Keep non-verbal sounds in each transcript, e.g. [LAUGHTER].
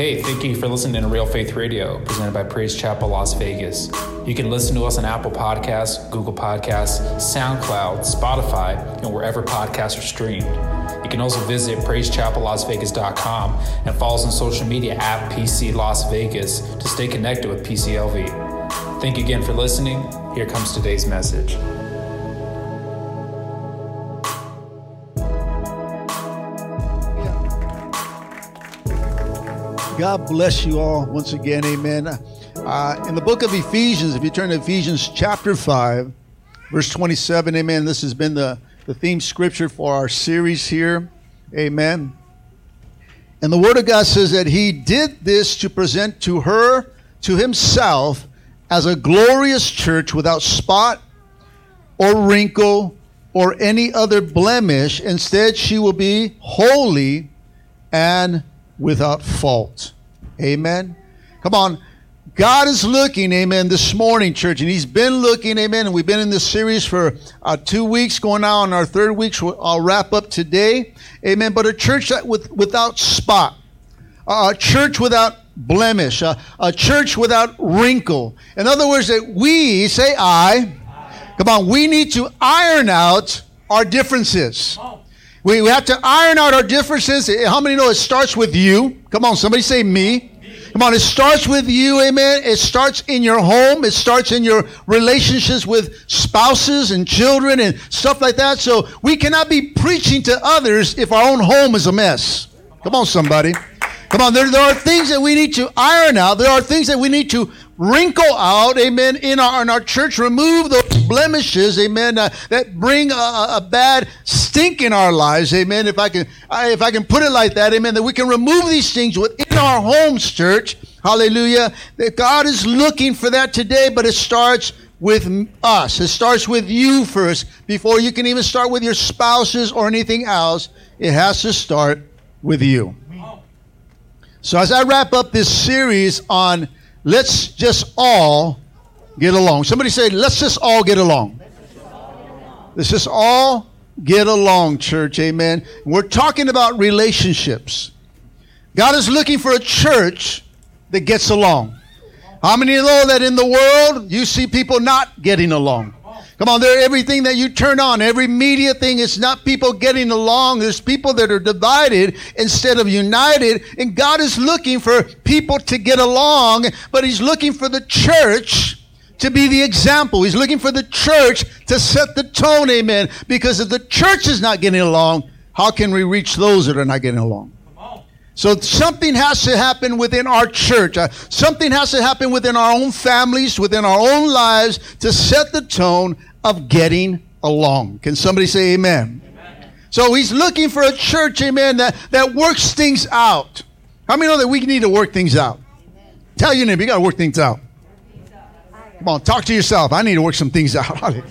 Hey, thank you for listening to Real Faith Radio, presented by Praise Chapel Las Vegas. You can listen to us on Apple Podcasts, Google Podcasts, SoundCloud, Spotify, and wherever podcasts are streamed. You can also visit praisechapellasvegas.com and follow us on social media at PC Las Vegas to stay connected with PCLV. Thank you again for listening. Here comes today's message. God bless you all once again. Amen. Uh, in the book of Ephesians, if you turn to Ephesians chapter 5, verse 27, amen. This has been the, the theme scripture for our series here. Amen. And the Word of God says that He did this to present to her, to Himself, as a glorious church without spot or wrinkle or any other blemish. Instead, she will be holy and without fault. Amen. Come on. God is looking, amen, this morning, church, and He's been looking, amen. And we've been in this series for uh, two weeks, going now on our third week. So I'll wrap up today, amen. But a church that with, without spot, a church without blemish, a, a church without wrinkle. In other words, that we say, I, come on, we need to iron out our differences. We, we have to iron out our differences. Eh, how many know it starts with you? Come on, somebody say me. Come on, it starts with you, amen. It starts in your home. It starts in your relationships with spouses and children and stuff like that. So we cannot be preaching to others if our own home is a mess. Come on, somebody. Come on, there, there are things that we need to iron out. There are things that we need to wrinkle out, amen, in our, in our church. Remove those blemishes, amen, uh, that bring a, a, bad stink in our lives, amen. If I can, I, if I can put it like that, amen, that we can remove these things within our homes, church. Hallelujah. That God is looking for that today, but it starts with us. It starts with you first before you can even start with your spouses or anything else. It has to start with you. So as I wrap up this series on let's just all get along. Somebody say, let's just all get along. Let's just all get along, church. Amen. We're talking about relationships. God is looking for a church that gets along. How many know that in the world you see people not getting along? Come on, there everything that you turn on, every media thing, it's not people getting along. There's people that are divided instead of united. And God is looking for people to get along, but He's looking for the church to be the example. He's looking for the church to set the tone, amen. Because if the church is not getting along, how can we reach those that are not getting along? So something has to happen within our church. Uh, something has to happen within our own families, within our own lives to set the tone of getting along. Can somebody say amen? amen? So he's looking for a church, amen, that, that works things out. How many know that we need to work things out? Amen. Tell your neighbor, you got to work things out. Come on, talk to yourself. I need to work some things out. [LAUGHS]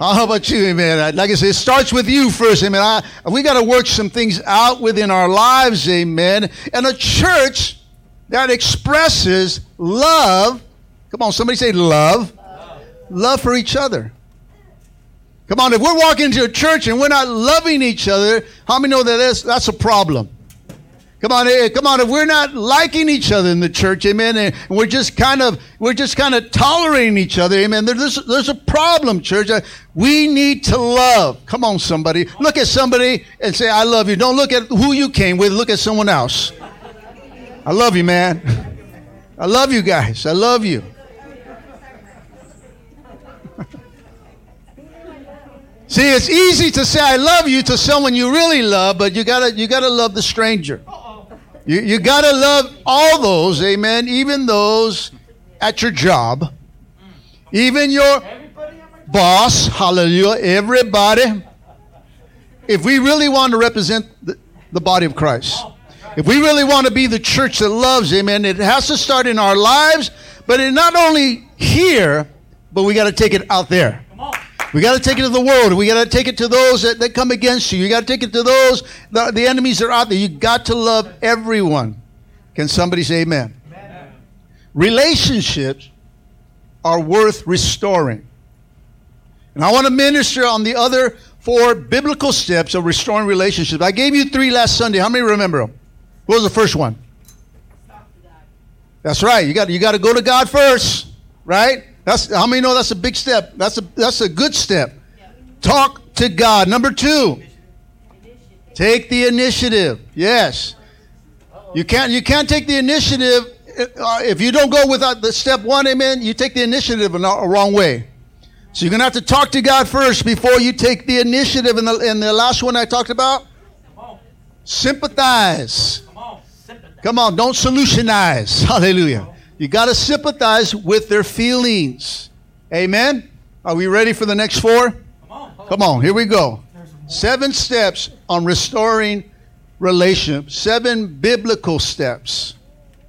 Uh, how about you, amen? Uh, like I said, it starts with you first, amen. I, we got to work some things out within our lives, amen. And a church that expresses love, come on, somebody say love, love, love for each other. Come on, if we're walking into a church and we're not loving each other, how many know that that's, that's a problem? Come on, eh, come on. If we're not liking each other in the church, amen, and we're just kind of we're just kind of tolerating each other, amen. There's there's a problem, church. Uh, we need to love. Come on, somebody. Look at somebody and say, "I love you." Don't look at who you came with. Look at someone else. I love you, man. [LAUGHS] I love you guys. I love you. See, it's easy to say I love you to someone you really love, but you gotta you gotta love the stranger. You, you gotta love all those, amen, even those at your job, even your boss, hallelujah, everybody. If we really want to represent the, the body of Christ, if we really want to be the church that loves, amen, it has to start in our lives, but it not only here, but we got to take it out there. We got to take it to the world. We got to take it to those that, that come against you. You got to take it to those, the, the enemies that are out there. You got to love everyone. Can somebody say amen? amen? Relationships are worth restoring. And I want to minister on the other four biblical steps of restoring relationships. I gave you three last Sunday. How many remember them? What was the first one? That's right. You got you got to go to God first, right? That's how many know that's a big step. That's a that's a good step. Talk to God. Number two, take the initiative. Yes, you can't you can't take the initiative uh, if you don't go without the step one. Amen. You take the initiative in the wrong way. So you're gonna have to talk to God first before you take the initiative. And the, and the last one I talked about, sympathize. Come on, don't solutionize. [LAUGHS] Hallelujah. You got to sympathize with their feelings. Amen. Are we ready for the next four? Come on, Come on, here we go. Seven steps on restoring relationship. Seven biblical steps.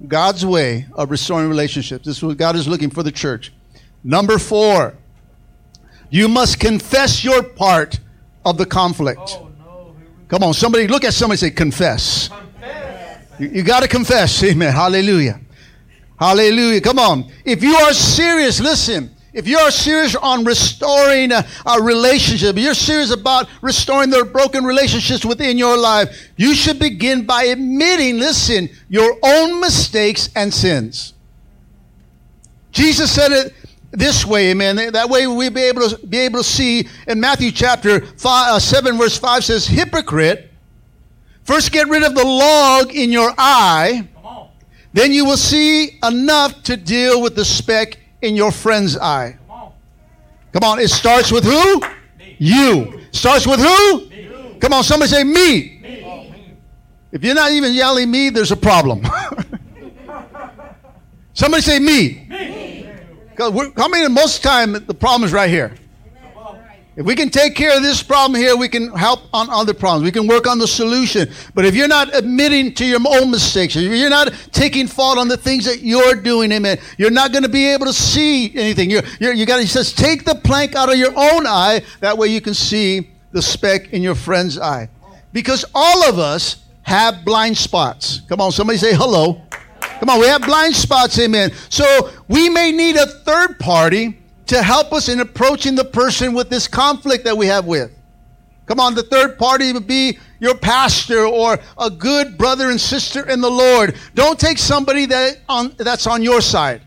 God's way of restoring relationships. This is what God is looking for the church. Number four, you must confess your part of the conflict. Oh, no. Come on, somebody look at somebody say, confess. confess. You, you got to confess. Amen. Hallelujah. Hallelujah. Come on. If you are serious, listen. If you are serious on restoring a, a, relationship, you're serious about restoring the broken relationships within your life, you should begin by admitting, listen, your own mistakes and sins. Jesus said it this way, amen. That way we'll be able to be able to see in Matthew chapter five, uh, 7, verse 5 says, Hypocrite, first get rid of the log in your eye, then you will see enough to deal with the speck in your friend's eye. Come on. Come on, it starts with who? Me. You. Starts with who? Me. Come on, somebody say me. me. If you're not even yelling me, there's a problem. [LAUGHS] somebody say me. Me. Because how many most of the time the problem is right here? If we can take care of this problem here, we can help on other problems. We can work on the solution. But if you're not admitting to your own mistakes, if you're not taking fault on the things that you're doing, amen, you're not going to be able to see anything. You're, you're, you got to, he says, take the plank out of your own eye. That way you can see the speck in your friend's eye. Because all of us have blind spots. Come on, somebody say hello. Come on, we have blind spots, amen. So we may need a third party to help us in approaching the person with this conflict that we have with. Come on, the third party would be your pastor or a good brother and sister in the Lord. Don't take somebody that on, that's on your side.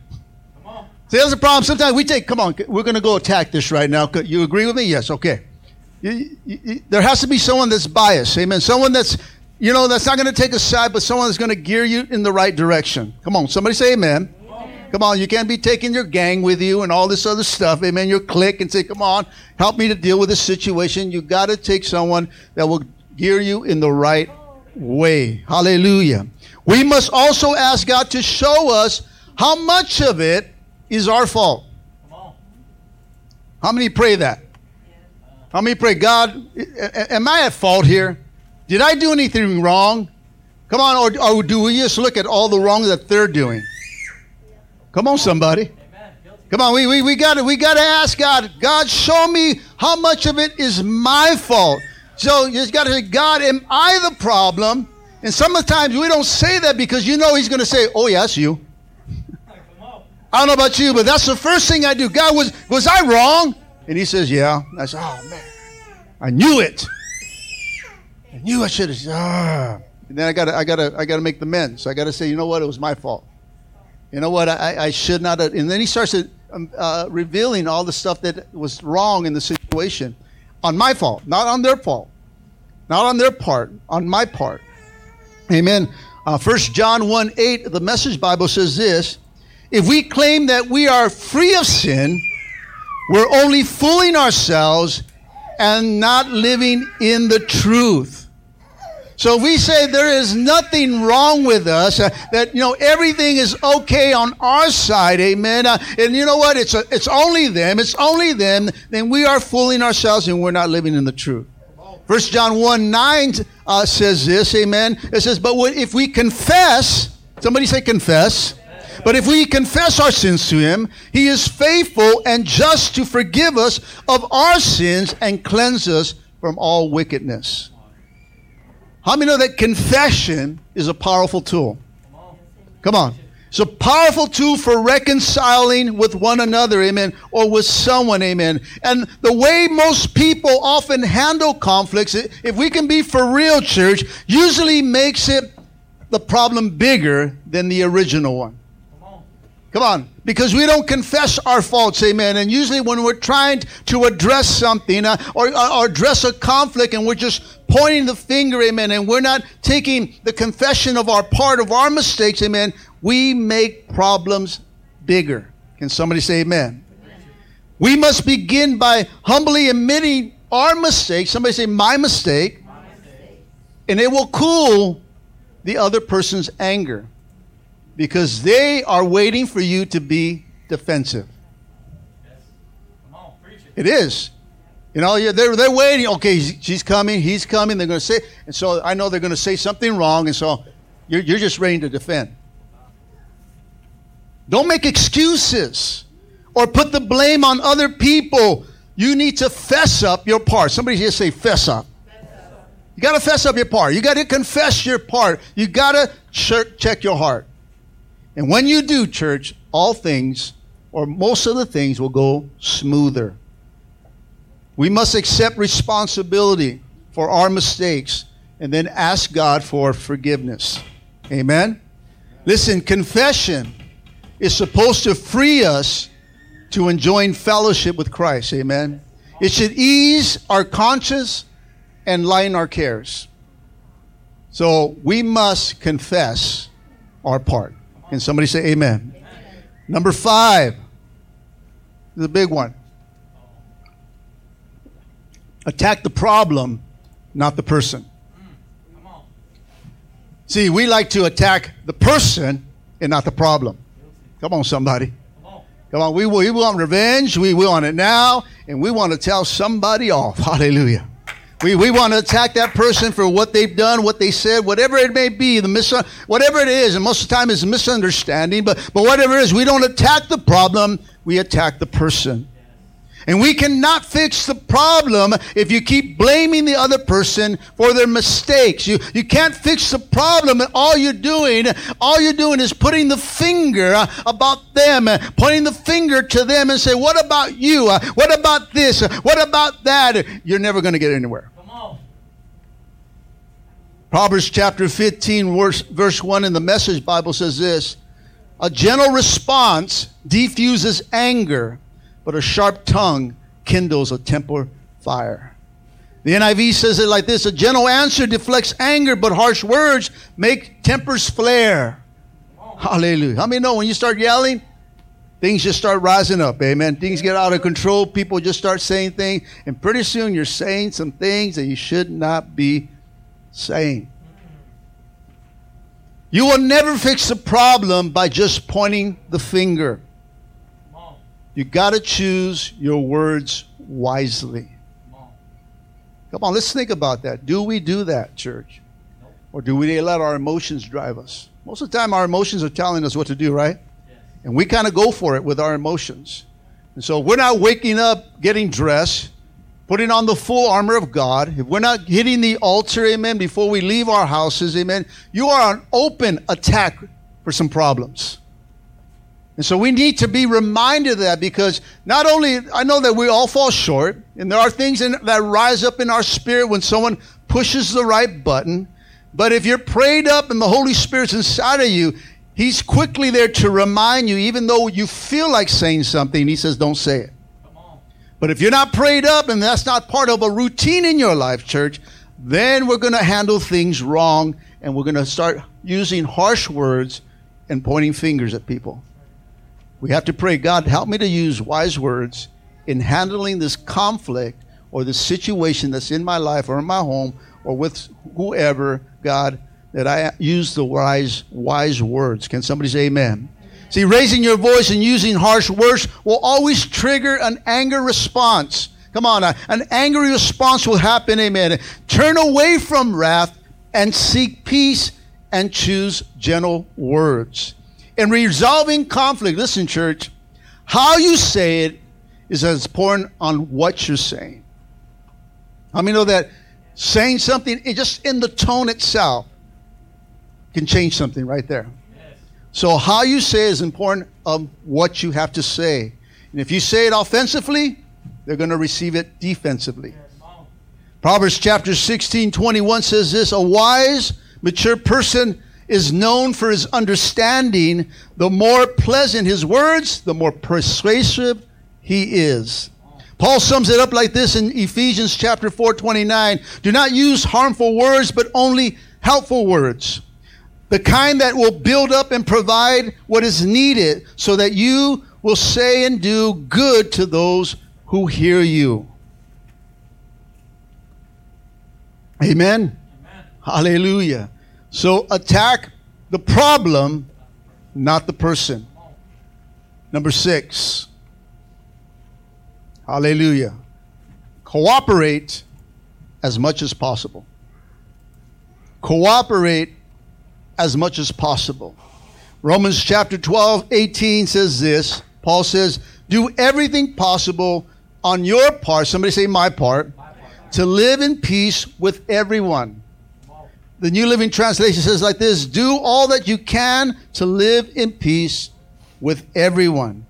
Come on. See, that's the problem. Sometimes we take, come on, we're going to go attack this right now. You agree with me? Yes, okay. You, you, you, there has to be someone that's biased. Amen. Someone that's you know, that's not going to take a side, but someone that's going to gear you in the right direction. Come on, somebody say amen. amen. Come on, you can't be taking your gang with you and all this other stuff, amen, your clique, and say, come on, help me to deal with this situation. You got to take someone that will gear you in the right way. Hallelujah. We must also ask God to show us how much of it is our fault. How many pray that? How many pray, God, am I at fault here? Did I do anything wrong? Come on, or, or do we just look at all the wrong that they're doing? Come on, somebody. Come on, we, we, we got we got to ask God, God, show me how much of it is my fault. So you just got to say, God, am I the problem? And some of the times we don't say that because you know He's going to say, Oh, yes, you. I don't know about you, but that's the first thing I do. God, was was I wrong? And He says, Yeah. And I said, Oh man, I knew it. I knew I should have. Ah. And then I got to I got to I got to make the men. So I got to say, you know what? It was my fault. You know what? I, I should not have. And then he starts um, uh, revealing all the stuff that was wrong in the situation on my fault, not on their fault, not on their part, on my part. Amen. Uh, First John 1 8, the Message Bible says this If we claim that we are free of sin, we're only fooling ourselves and not living in the truth. So we say there is nothing wrong with us, uh, that, you know, everything is okay on our side, amen. Uh, and you know what? It's, a, it's only them, it's only them, then we are fooling ourselves and we're not living in the truth. First John 1 9 uh, says this, amen. It says, But if we confess, somebody say confess. But if we confess our sins to him, he is faithful and just to forgive us of our sins and cleanse us from all wickedness. How many know that confession is a powerful tool? Come on. It's a powerful tool for reconciling with one another, amen, or with someone, amen. And the way most people often handle conflicts, if we can be for real, church, usually makes it the problem bigger than the original one. Come on. Because we don't confess our faults, amen. And usually when we're trying to address something uh, or, or address a conflict and we're just pointing the finger, amen, and we're not taking the confession of our part of our mistakes, amen, we make problems bigger. Can somebody say amen? amen. We must begin by humbly admitting our mistake. Somebody say, my mistake. my mistake. And it will cool the other person's anger because they are waiting for you to be defensive. Yes. Come on, preach it. It is. You know, they're, they're waiting. Okay, she's coming, he's coming. They're going to say, and so I know they're going to say something wrong, and so you're, you're just ready to defend. Don't make excuses or put the blame on other people. You need to fess up your part. Somebody here say, fess up. You got to fess up your part. You got to confess your part. You got to check your heart. And when you do, church, all things, or most of the things, will go smoother. We must accept responsibility for our mistakes and then ask God for forgiveness. Amen? Listen, confession is supposed to free us to enjoying fellowship with Christ. Amen? It should ease our conscience and lighten our cares. So we must confess our part. Can somebody say amen? amen. Number five, the big one. Attack the problem, not the person. See, we like to attack the person and not the problem. Come on, somebody. Come on, we, we want revenge. We, we want it now, and we want to tell somebody off. [LAUGHS] Hallelujah. We, we want to attack that person for what they've done, what they said, whatever it may be, the mis- whatever it is, and most of the time it's a misunderstanding, but, but whatever it is, we don't attack the problem, we attack the person. And we cannot fix the problem if you keep blaming the other person for their mistakes. You, you can't fix the problem and all you're doing, all you're doing is putting the finger about them, pointing the finger to them and say, what about you? What about this? What about that? You're never going to get anywhere. Proverbs chapter 15, verse, verse 1 in the Message Bible says this A gentle response defuses anger but a sharp tongue kindles a temper fire. The NIV says it like this A gentle answer deflects anger, but harsh words make tempers flare. Hallelujah. How many know when you start yelling, things just start rising up? Amen. Things get out of control. People just start saying things, and pretty soon you're saying some things that you should not be saying. You will never fix the problem by just pointing the finger. You got to choose your words wisely. Come on, let's think about that. Do we do that, church? Or do we let our emotions drive us? Most of the time, our emotions are telling us what to do, right? And we kind of go for it with our emotions. And so we're not waking up, getting dressed, putting on the full armor of God. If we're not hitting the altar, amen, before we leave our houses, amen, you are an open attack for some problems. And so we need to be reminded of that because not only, I know that we all fall short, and there are things in, that rise up in our spirit when someone pushes the right button. But if you're prayed up and the Holy Spirit's inside of you, He's quickly there to remind you, even though you feel like saying something, He says, don't say it. But if you're not prayed up and that's not part of a routine in your life, church, then we're going to handle things wrong and we're going to start using harsh words and pointing fingers at people. We have to pray, God, help me to use wise words in handling this conflict or the situation that's in my life or in my home or with whoever, God, that I use the wise, wise words. Can somebody say amen? See, raising your voice and using harsh words will always trigger an anger response. Come on, an angry response will happen, amen. Turn away from wrath and seek peace and choose gentle words in resolving conflict, listen, church, how you say it is as important on what you're saying. I mean, know that saying something just in the tone itself can change something right there. So how you say is important of what you have to say. And if you say it offensively, they're going to receive it defensively. Proverbs chapter 16, 21 says this, a wise, mature person is known for his understanding, the more pleasant his words, the more persuasive he is. Paul sums it up like this in Ephesians chapter 4, 29. Do not use harmful words, but only helpful words. The kind that will build up and provide what is needed so that you will say and do good to those who hear you. Amen. Amen. Hallelujah. So attack the problem, not the person. Number six. Hallelujah. Cooperate as much as possible. Cooperate as much as possible. Romans chapter 12, 18 says this. Paul says, Do everything possible on your part, somebody say my part, my part, to live in peace with everyone. The New Living Translation says like this Do all that you can to live in peace with everyone.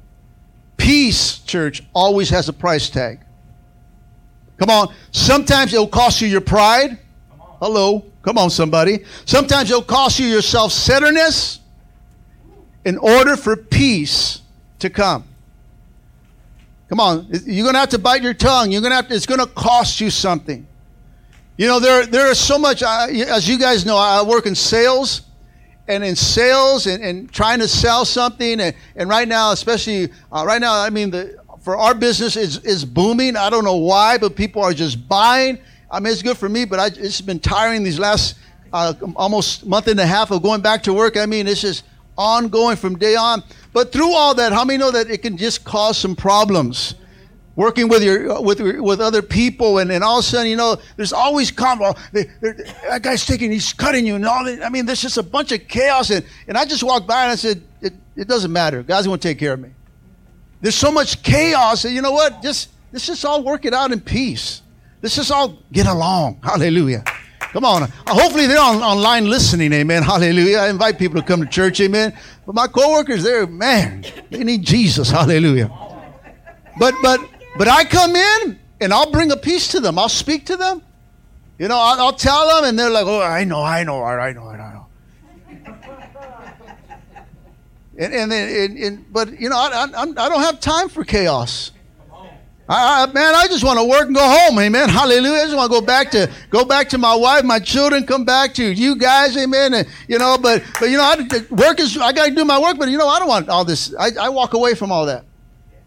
Peace, church, always has a price tag. Come on. Sometimes it'll cost you your pride. Hello. Come on, somebody. Sometimes it'll cost you your self centeredness in order for peace to come. Come on. You're going to have to bite your tongue. You're going to have to, it's going to cost you something. You know, there, there is so much, uh, as you guys know, I work in sales and in sales and, and trying to sell something. And, and right now, especially uh, right now, I mean, the, for our business is, is booming. I don't know why, but people are just buying. I mean, it's good for me, but I, it's been tiring these last uh, almost month and a half of going back to work. I mean, it's just ongoing from day on. But through all that, how many know that it can just cause some problems? working with your with with other people, and, and all of a sudden, you know, there's always combo. That guy's taking, he's cutting you, and all that. I mean, there's just a bunch of chaos, and and I just walked by and I said, it, it doesn't matter. God's going to take care of me. There's so much chaos, and you know what? Just let's just all work it out in peace. Let's just all get along. Hallelujah. Come on. Uh, hopefully they're on, online listening. Amen. [LAUGHS] Hallelujah. I invite people to come to church. Amen. But my coworkers, they're man, they need Jesus. Hallelujah. But but but I come in and I'll bring a peace to them. I'll speak to them. You know, I'll, I'll tell them, and they're like, "Oh, I know, I know, I know, I know." and and, and, and but you know, I, I, I don't have time for chaos. I, man, I just want to work and go home, amen. Hallelujah. I just want to go back to go back to my wife, my children, come back to you guys, amen. And, you know, but but you know, I, work is I got to do my work, but you know, I don't want all this. I, I walk away from all that.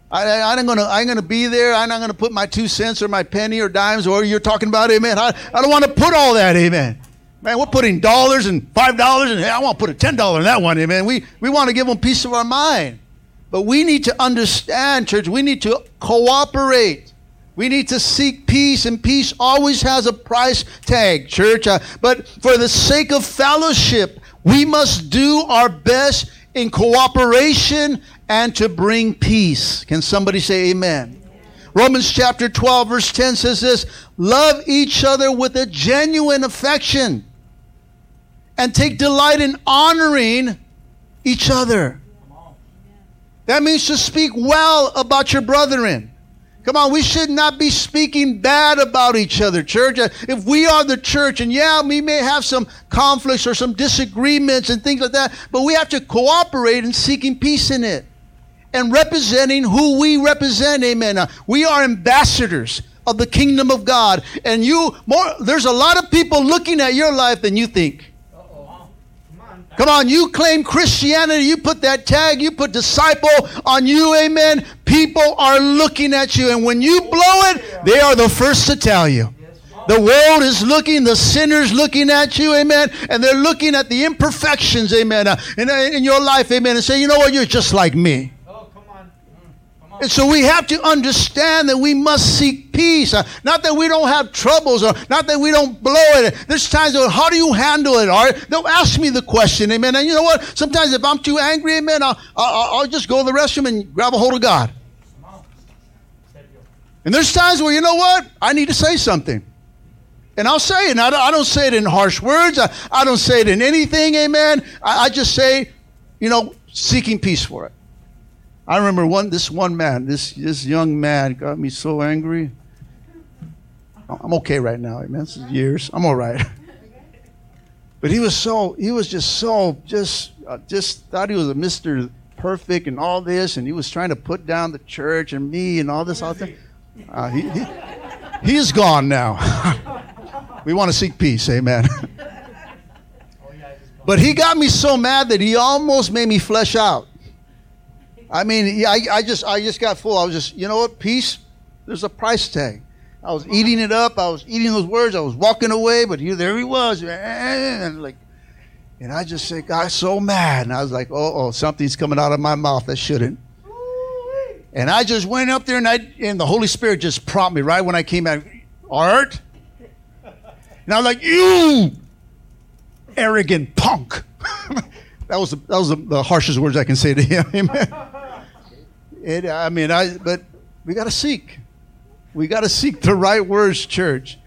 I, I, am gonna I'm gonna be there. I'm not gonna put my two cents or my penny or dimes or you're talking about, amen. I, I don't want to put all that, amen. Man, we're putting dollars and five dollars and hey, I want to put a ten dollar in that one, amen. We we want to give them peace of our mind. But we need to understand, church, we need to cooperate. We need to seek peace, and peace always has a price tag, church. Uh, but for the sake of fellowship, we must do our best in cooperation and to bring peace. Can somebody say amen? Romans chapter 12, verse 10 says this Love each other with a genuine affection and take delight in honoring each other. That means to speak well about your brethren. Come on, we should not be speaking bad about each other, church. If we are the church, and yeah, we may have some conflicts or some disagreements and things like that, but we have to cooperate in seeking peace in it and representing who we represent. Amen. Uh, we are ambassadors of the kingdom of God. And you more there's a lot of people looking at your life than you think. Come on, you claim Christianity, you put that tag, you put disciple on you, amen. People are looking at you, and when you blow it, they are the first to tell you. The world is looking, the sinners looking at you, amen, and they're looking at the imperfections, amen, uh, in, in your life, amen, and say, you know what, you're just like me. And so we have to understand that we must seek peace. Uh, not that we don't have troubles or not that we don't blow it. There's times, that, how do you handle it? All right? They'll ask me the question, amen. And you know what? Sometimes if I'm too angry, amen, I'll, I'll, I'll just go to the restroom and grab a hold of God. And there's times where, you know what? I need to say something. And I'll say it. And I don't, I don't say it in harsh words. I, I don't say it in anything, amen. I, I just say, you know, seeking peace for it. I remember one this one man, this this young man got me so angry. I'm okay right now, man. This is years. I'm all right. [LAUGHS] But he was so, he was just so, just, uh, just thought he was a Mr. Perfect and all this, and he was trying to put down the church and me and all this, all that. Uh, he, he, he's gone now. [LAUGHS] we want to seek peace, amen. [LAUGHS] but he got me so mad that he almost made me flesh out. I mean, I, I just, I just got full. I was just, you know what, peace. There's a price tag. I was eating it up. I was eating those words. I was walking away, but he, there he was, and like, and I just said, "God, so mad," and I was like, "Oh, oh, something's coming out of my mouth that shouldn't." And I just went up there, and I and the Holy Spirit just prompted me right when I came out. Art, and I was like, "You arrogant punk." [LAUGHS] that was the, that was the, the, harshest words I can say to him. [LAUGHS] Amen. It, I mean, I but we got to seek. We got to seek the right words, church.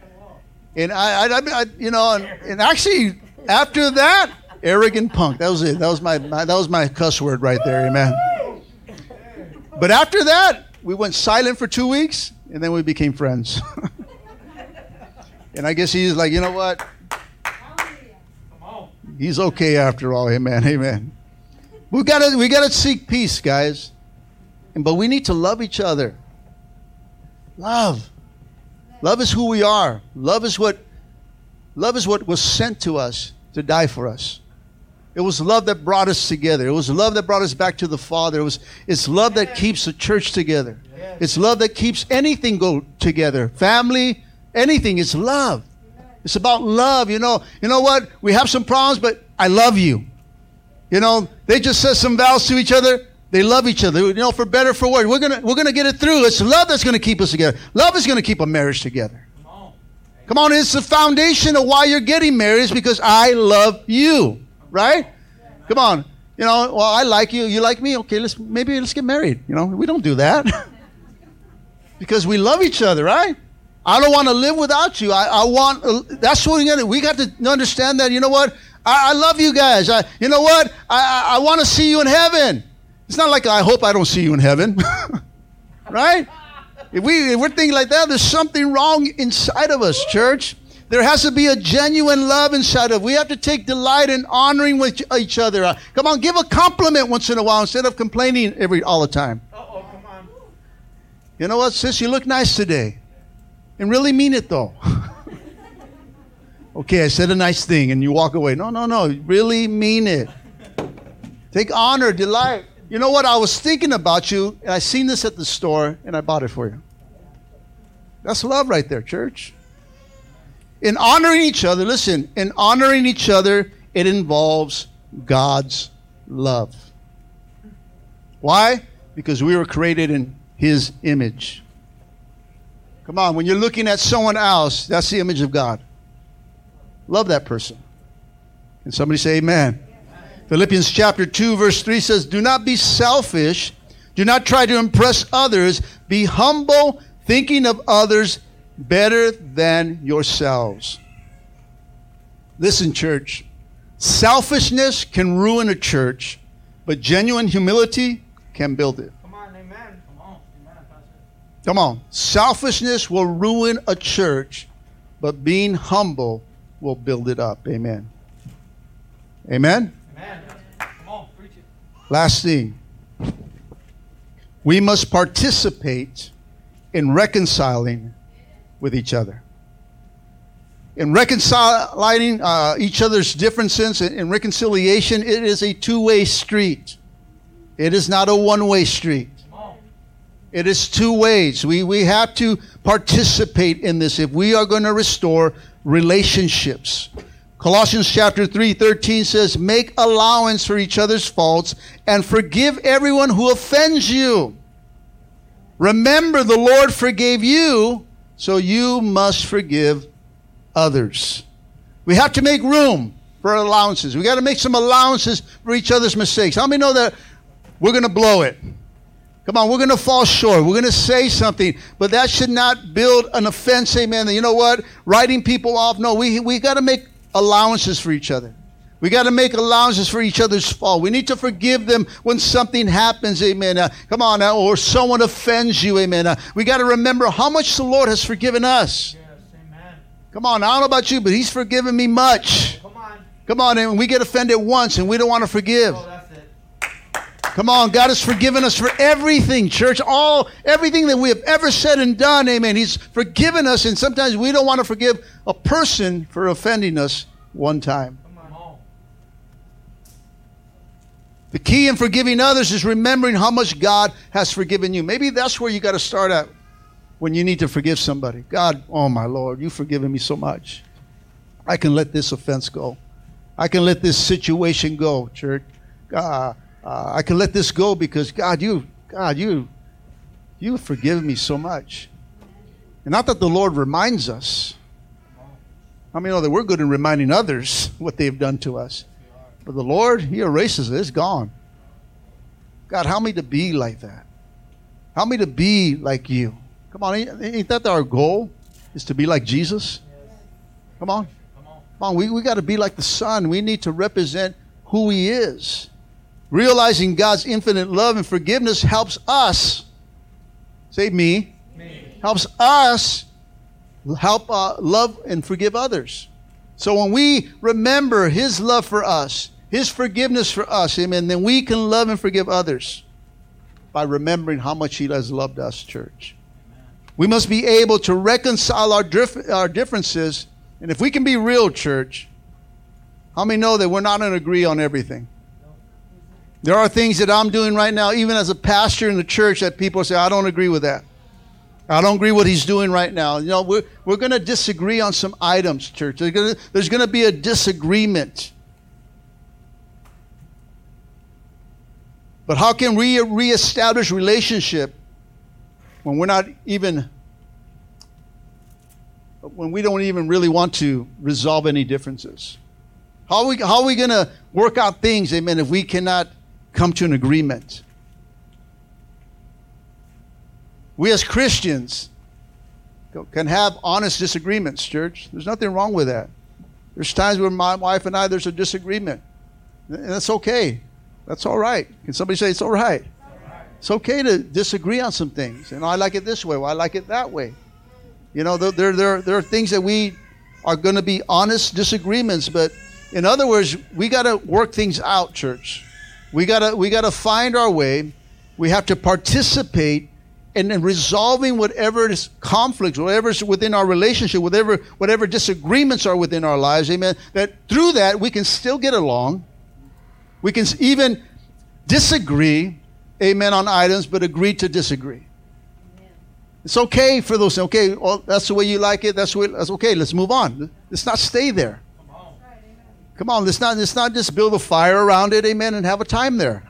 And I, I, I you know, and, and, actually, after that, arrogant punk. That was it. That was my, my, that was my cuss word right there. Amen. But after that, we went silent for two weeks, and then we became friends. [LAUGHS] and I guess he's like, you know what? He's okay after all. Amen. Amen. We gotta we gotta seek peace, guys. But we need to love each other. Love. Love is who we are. Love is what love is what was sent to us to die for us. It was love that brought us together. It was love that brought us back to the Father. It was it's love that keeps the church together. It's love that keeps anything go together. Family, anything. It's love. It's about love. You know, you know what? We have some problems, but I love you. You know, they just said some vows to each other. They love each other, you know, for better, for worse. We're gonna we're gonna get it through. It's love that's gonna keep us together. Love is gonna keep a marriage together. Come on, Come on it's the foundation of why you're getting married is because I love you, right? Come on, you know. Well, I like you. You like me. Okay, let's maybe let's get married. You know, we don't do that [LAUGHS] because we love each other, right? I don't want to live without you. I, I want. That's what we got. We got to understand that. You know what? I, I love you guys. I, you know what? I, I, I want to see you in heaven. It's not like I hope I don't see you in heaven, [LAUGHS] right? If, we, if we're thinking like that, there's something wrong inside of us, church. There has to be a genuine love inside of. We have to take delight in honoring with each other. Uh, come on, give a compliment once in a while instead of complaining every all the time. oh come on. You know what, sis? You look nice today, and really mean it though. [LAUGHS] okay, I said a nice thing, and you walk away. No, no, no. Really mean it. Take honor, delight you know what? I was thinking about you, and I seen this at the store, and I bought it for you. That's love right there, church. In honoring each other, listen, in honoring each other, it involves God's love. Why? Because we were created in His image. Come on, when you're looking at someone else, that's the image of God. Love that person. And somebody say, Amen. Philippians chapter 2, verse 3 says, Do not be selfish. Do not try to impress others. Be humble, thinking of others better than yourselves. Listen, church. Selfishness can ruin a church, but genuine humility can build it. Come on, amen. Come on, amen, Come on. Selfishness will ruin a church, but being humble will build it up. Amen. Amen. Last thing. We must participate in reconciling with each other. In reconciling uh, each other's differences, in reconciliation, it is a two way street. It is not a one way street. It is two ways. We, we have to participate in this if we are going to restore relationships. Colossians chapter 3, 13 says, Make allowance for each other's faults and forgive everyone who offends you. Remember, the Lord forgave you, so you must forgive others. We have to make room for allowances. We got to make some allowances for each other's mistakes. How many know that we're going to blow it? Come on, we're going to fall short. We're going to say something, but that should not build an offense. Amen. You know what? Writing people off. No, we, we got to make allowances for each other. We got to make allowances for each other's fault. We need to forgive them when something happens, amen. Uh, come on now, or someone offends you, amen. Uh, we got to remember how much the Lord has forgiven us. Yes, amen. Come on, I don't know about you, but He's forgiven me much. Come on. Come on, and we get offended once and we don't want to forgive. Oh. Come on, God has forgiven us for everything, church. All everything that we have ever said and done, amen. He's forgiven us, and sometimes we don't want to forgive a person for offending us one time. The key in forgiving others is remembering how much God has forgiven you. Maybe that's where you got to start at when you need to forgive somebody. God, oh my Lord, you've forgiven me so much. I can let this offense go. I can let this situation go, church. Uh, uh, I can let this go because God, you, God, you, you forgive me so much. And not that the Lord reminds us. I mean, know that we're good in reminding others [LAUGHS] what they've done to us. But the Lord, He erases it. It's gone. God, help me to be like that. Help me to be like you. Come on, ain't, ain't that our goal? Is to be like Jesus? Come on. Come on. Come on, we, we got to be like the Son. We need to represent who He is. Realizing God's infinite love and forgiveness helps us, say me, Me. helps us help uh, love and forgive others. So when we remember His love for us, His forgiveness for us, amen, then we can love and forgive others by remembering how much He has loved us, church. We must be able to reconcile our, dif- our differences. And if we can be real, church, how many know that we're not going to agree on everything? There are things that I'm doing right now, even as a pastor in the church, that people say, I don't agree with that. I don't agree what he's doing right now. You know, we're, we're going to disagree on some items, church. There's going to, be a disagreement. But how can we reestablish relationship when we're not even, when we don't even really want to resolve any differences? How are we, how are we going to work out things, amen, if we cannot come to an agreement? We as Christians can have honest disagreements, church. There's nothing wrong with that. There's times where my wife and I, there's a disagreement. And that's okay. That's all right. Can somebody say it's all right? It's okay to disagree on some things. And I like it this way. Well, I like it that way. You know, there, there, there, there are things that we are going to be honest disagreements. But in other words, we got to work things out, church. We got to we got to find our way. We have to participate in, in resolving whatever is conflicts, whatever is within our relationship, whatever whatever disagreements are within our lives. Amen. That through that we can still get along. We can even disagree, amen, on items, but agree to disagree. It's okay for those. Okay, well, that's the way you like it. That's way, that's okay. Let's move on. Let's not stay there. Come on. Let's not let's not just build a fire around it, amen, and have a time there.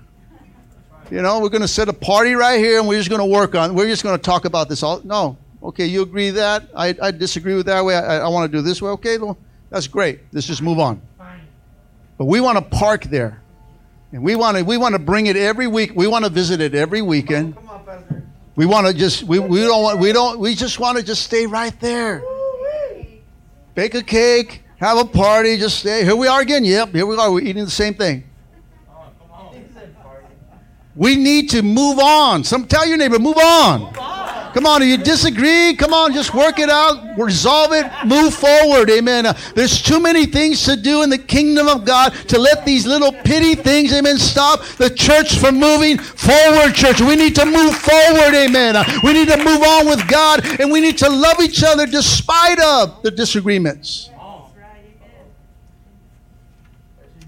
You know, we're going to set a party right here, and we're just going to work on. We're just going to talk about this all. No, okay, you agree that I, I disagree with that way. I, I want to do this way. Okay, well, that's great. Let's just move on. But we want to park there, and we want to we want to bring it every week. We want to visit it every weekend. Come on, Pastor. We want to just we, we don't want we don't we just want to just stay right there. Bake a cake, have a party, just stay. Here we are again. Yep, here we are. We're eating the same thing. We need to move on. Some tell your neighbor, move on. Come on, if you disagree, come on, just work it out, resolve it, move forward. Amen. Uh, there's too many things to do in the kingdom of God to let these little pity things, amen, stop the church from moving forward, church. We need to move forward, amen. Uh, we need to move on with God, and we need to love each other despite of the disagreements. Come on.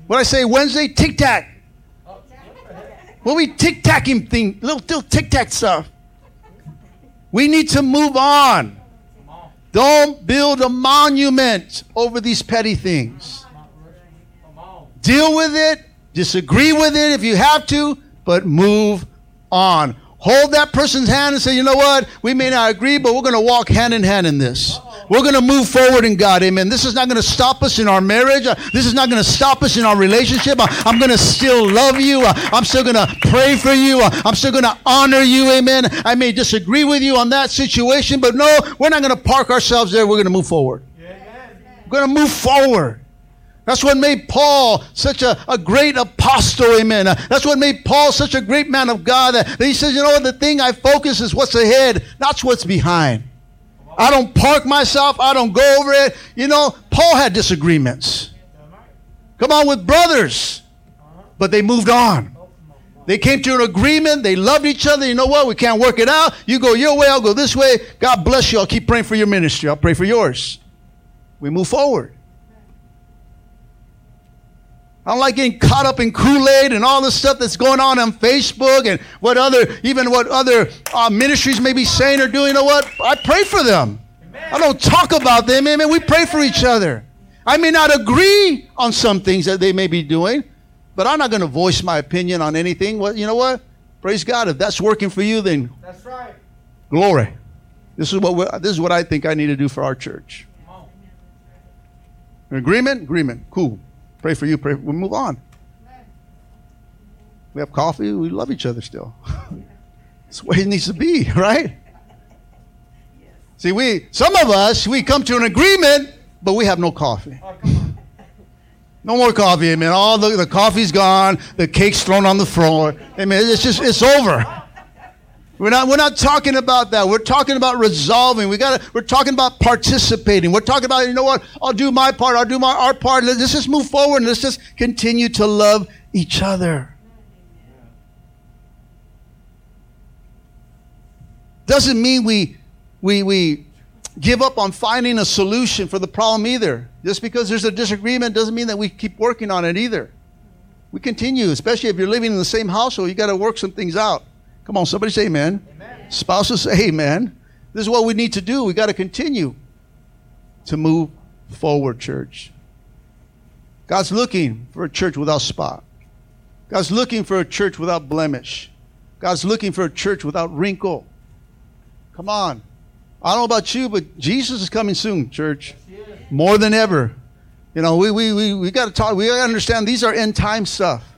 What I say Wednesday, tic tac. What we tic tacking thing, little, little tic tac stuff. We need to move on. Don't build a monument over these petty things. Deal with it, disagree with it if you have to, but move on. Hold that person's hand and say, you know what? We may not agree, but we're going to walk hand in hand in this. We're going to move forward in God. Amen. This is not going to stop us in our marriage. Uh, This is not going to stop us in our relationship. Uh, I'm going to still love you. Uh, I'm still going to pray for you. I'm still going to honor you. Amen. I may disagree with you on that situation, but no, we're not going to park ourselves there. We're going to move forward. We're going to move forward. That's what made Paul such a, a great apostle, amen. That's what made Paul such a great man of God. That, he says, you know the thing I focus is what's ahead, not what's behind. I don't park myself, I don't go over it. You know, Paul had disagreements. Come on, with brothers. But they moved on. They came to an agreement. They loved each other. You know what? We can't work it out. You go your way, I'll go this way. God bless you. I'll keep praying for your ministry. I'll pray for yours. We move forward. I don't like getting caught up in Kool-Aid and all the stuff that's going on on Facebook and what other, even what other uh, ministries may be saying or doing. You know what? I pray for them. I don't talk about them. Amen. We pray for each other. I may not agree on some things that they may be doing, but I'm not going to voice my opinion on anything. Well, you know what? Praise God. If that's working for you, then That's right. glory. This is what this is what I think I need to do for our church. Agreement? Agreement. Cool. Pray for you. Pray. We move on. We have coffee. We love each other still. [LAUGHS] That's the way it needs to be, right? See, we some of us we come to an agreement, but we have no coffee. No more coffee, amen. All the, the coffee's gone, the cake's thrown on the floor. Amen. It's just it's over. We're not we're not talking about that. We're talking about resolving. We got to we're talking about participating. We're talking about, you know what? I'll do my part. I'll do my our part. Let's just move forward and let's just continue to love each other. Doesn't mean we we we give up on finding a solution for the problem either. Just because there's a disagreement doesn't mean that we keep working on it either. We continue, especially if you're living in the same household, you got to work some things out. Come on, somebody say amen. Amen. Spouses say amen. This is what we need to do. We got to continue to move forward, church. God's looking for a church without spot. God's looking for a church without blemish. God's looking for a church without wrinkle. Come on. I don't know about you, but Jesus is coming soon, church. Yes, he is. More than ever. You know, we, we, we, we got to talk, we got to understand these are end time stuff.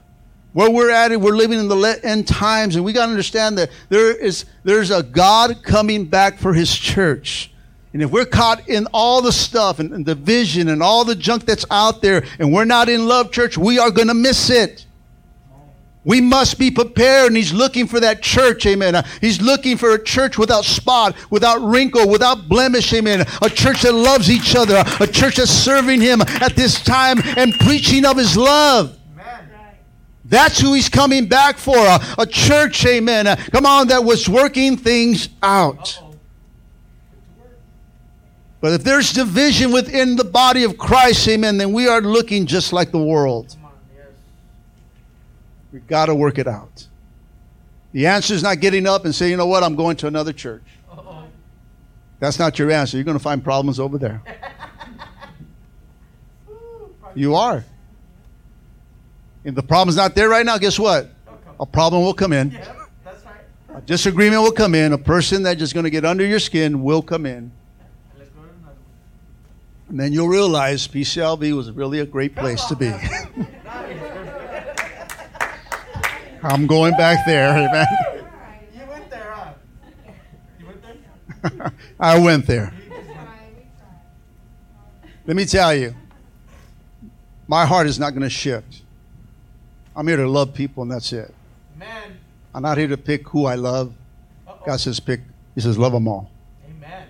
Where we're at, it, we're living in the end times, and we got to understand that there is there's a God coming back for His church. And if we're caught in all the stuff and, and the vision and all the junk that's out there, and we're not in love, church, we are going to miss it. We must be prepared, and He's looking for that church, amen. Uh, He's looking for a church without spot, without wrinkle, without blemish, amen. A church that loves each other, a church that's serving Him at this time and preaching of His love. That's who He's coming back for. A, a church, amen. Uh, come on, that was working things out. But if there's division within the body of Christ, amen, then we are looking just like the world. Come on. Yes. We've got to work it out. The answer is not getting up and saying, you know what, I'm going to another church. Uh-oh. That's not your answer. You're going to find problems over there. [LAUGHS] You are. If the problem's not there right now, guess what? A problem will come in. Yeah, that's right. A disagreement will come in. A person that's just going to get under your skin will come in. Let's go to another one. And then you'll realize PCLB was really a great place to be. [LAUGHS] [LAUGHS] I'm going back there. Amen. You went there, huh? You went there? [LAUGHS] I went there. You just went- Let me tell you, my heart is not going to shift. I'm here to love people, and that's it. Man. I'm not here to pick who I love. Uh-oh. God says pick. He says love them all. Amen.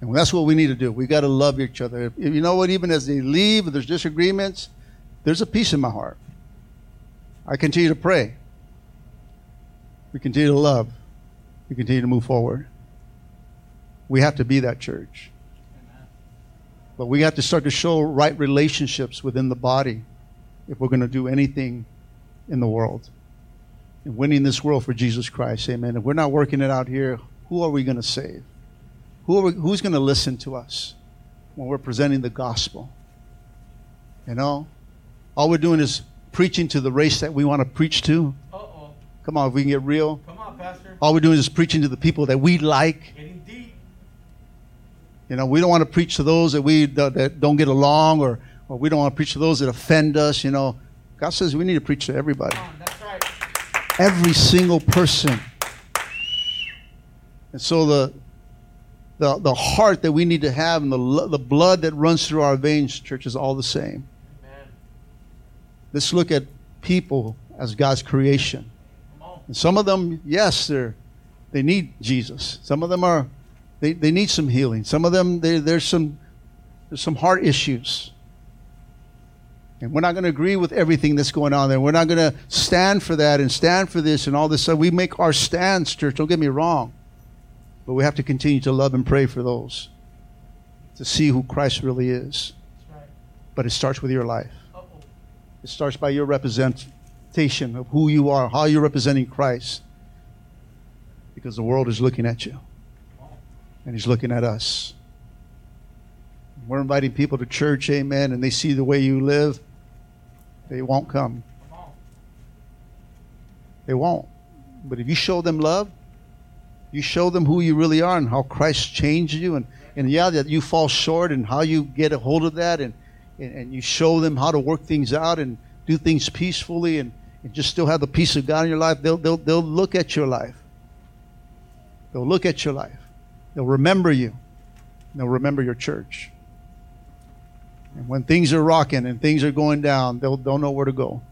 And that's what we need to do. We got to love each other. If, you know what? Even as they leave, there's disagreements, there's a peace in my heart. I continue to pray. We continue to love. We continue to move forward. We have to be that church. Amen. But we have to start to show right relationships within the body if we're going to do anything in the world. And winning this world for Jesus Christ. Amen. If we're not working it out here, who are we going to save? Who are we, who's going to listen to us when we're presenting the gospel? You know? All we're doing is preaching to the race that we want to preach to. Uh-oh. Come on, if we can get real. Come on, Pastor. All we're doing is preaching to the people that we like. Getting deep. You know, we don't want to preach to those that we that don't get along, or or we don't want to preach to those that offend us. You know, God says we need to preach to everybody, on, that's right. every single person. And so the the the heart that we need to have and the the blood that runs through our veins, church, is all the same. Amen. Let's look at people as God's creation. And some of them, yes, they're they need Jesus. Some of them are they, they need some healing. Some of them they, there's some there's some heart issues. And we're not going to agree with everything that's going on there. We're not going to stand for that and stand for this and all this stuff. We make our stands, church. Don't get me wrong. But we have to continue to love and pray for those to see who Christ really is. But it starts with your life. It starts by your representation of who you are, how you're representing Christ. Because the world is looking at you, and He's looking at us. We're inviting people to church, amen, and they see the way you live, they won't come. They won't. But if you show them love, you show them who you really are and how Christ changed you, and, and yeah, that you fall short and how you get a hold of that, and, and, and you show them how to work things out and do things peacefully and, and just still have the peace of God in your life, they'll, they'll, they'll look at your life. They'll look at your life. They'll remember you. They'll remember your church. And when things are rocking and things are going down, they'll, they'll know where to go.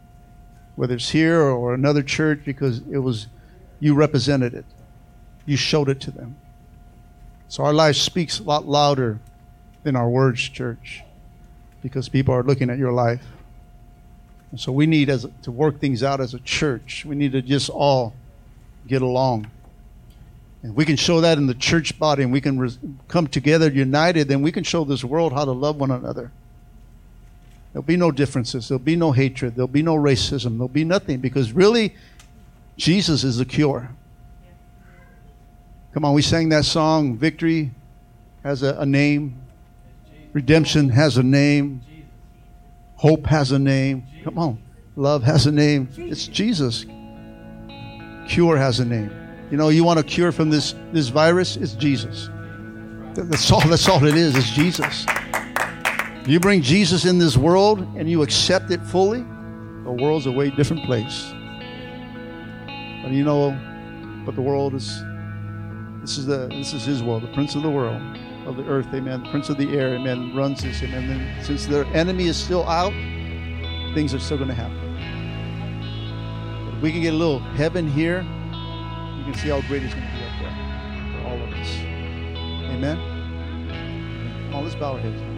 Whether it's here or another church, because it was you represented it. You showed it to them. So our life speaks a lot louder than our words, church, because people are looking at your life. And so we need as to work things out as a church. We need to just all get along. And we can show that in the church body, and we can res- come together united, then we can show this world how to love one another. There'll be no differences. There'll be no hatred. There'll be no racism. There'll be nothing because really, Jesus is the cure. Come on, we sang that song. Victory has a, a name, redemption has a name, hope has a name. Come on, love has a name. It's Jesus. Cure has a name. You know, you want a cure from this, this virus? It's Jesus. That's all, that's all it is, it's Jesus. You bring Jesus in this world and you accept it fully, the world's a way different place. But you know, but the world is this is the this is his world, the prince of the world, of the earth, amen. The prince of the air, amen, runs this, amen. Then since their enemy is still out, things are still gonna happen. If we can get a little heaven here, you can see how great it's gonna be up there for all of us. Amen. Come on, let's bow our heads.